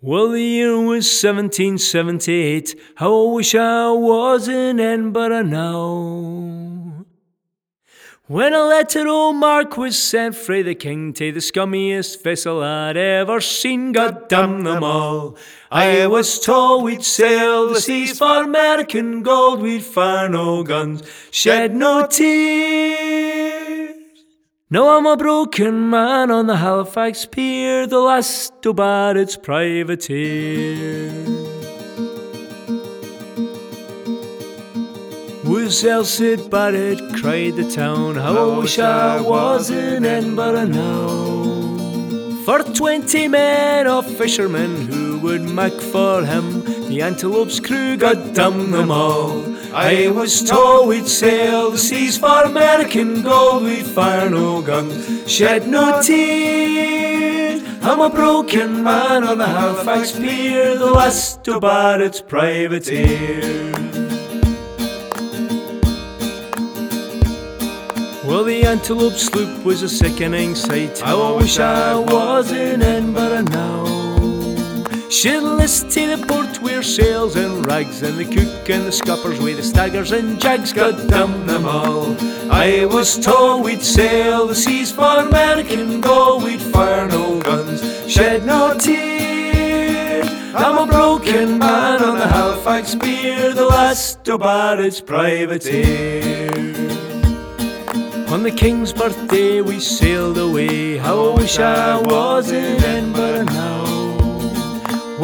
Well, the year was 1778. How I wish I was in Edinburgh now. When a letter old marque was sent frae the king to the scummiest vessel I'd ever seen, God damn them all. I was told we'd sail the seas for American gold, we'd fire no guns, shed no tears. Now I'm a broken man on the Halifax pier, the last to Barrett's privateer. Was Elcid Barrett, cried the town, how I wish I was in Edinburgh now. For twenty men of fishermen who would make for him, the Antelope's crew, God damn them all. I was told we'd sail the seas for American gold, we'd fire no guns, shed no tears. I'm a broken man on the Halifax pier, the last to Barrett's privateer. Well, the Antelope sloop was a sickening sight. I wish I was in Edinburgh now. She'd list to the port where sails and rags, and the cook and the scuppers with the staggers and jags. God damn them all! I was told we'd sail the seas for American gold, we'd fire no guns, shed no tears. I'm a broken man on the Halifax pier, the last of Barrett's privateer. On the King's birthday we sailed away. How I wish I was in Edinburgh.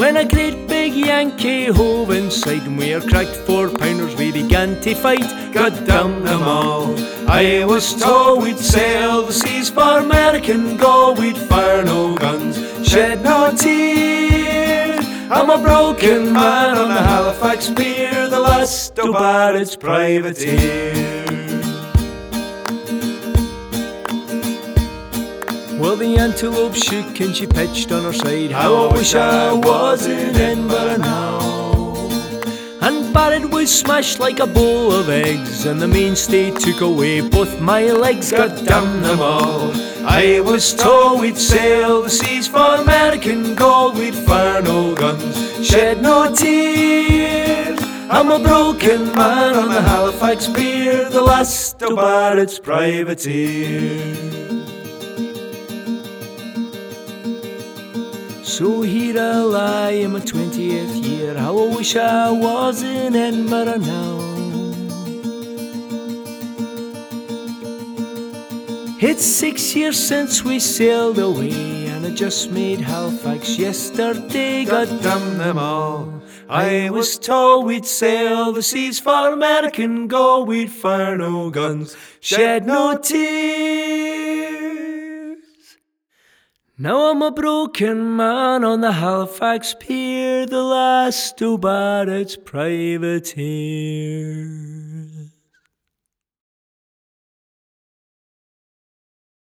When a great big Yankee hove inside and we are cracked four pounders, we began to fight. God damn them all! I was told we'd sail the seas for American gold, we'd fire no guns, shed no tears. I'm a broken man on the Halifax pier, the last of Barrett's privateer. The antelope shook and she pitched on her side. How I wish I was in Edinburgh now. And Barrett was smashed like a bowl of eggs, and the mainstay took away both my legs. God damn them all! I was told we'd sail the seas for American gold, we'd fire no guns, shed no tears. I'm a broken man on the Halifax pier, the last of Barrett's privateer. So here I lie in my twentieth year. How I wish I was in Edinburgh now. It's six years since we sailed away, and I just made Halifax yesterday. God damn them all! I was told we'd sail the seas for American gold, we'd fire no guns, shed no tears. Now I'm a broken man on the Halifax pier, the last to Barrett's privateer.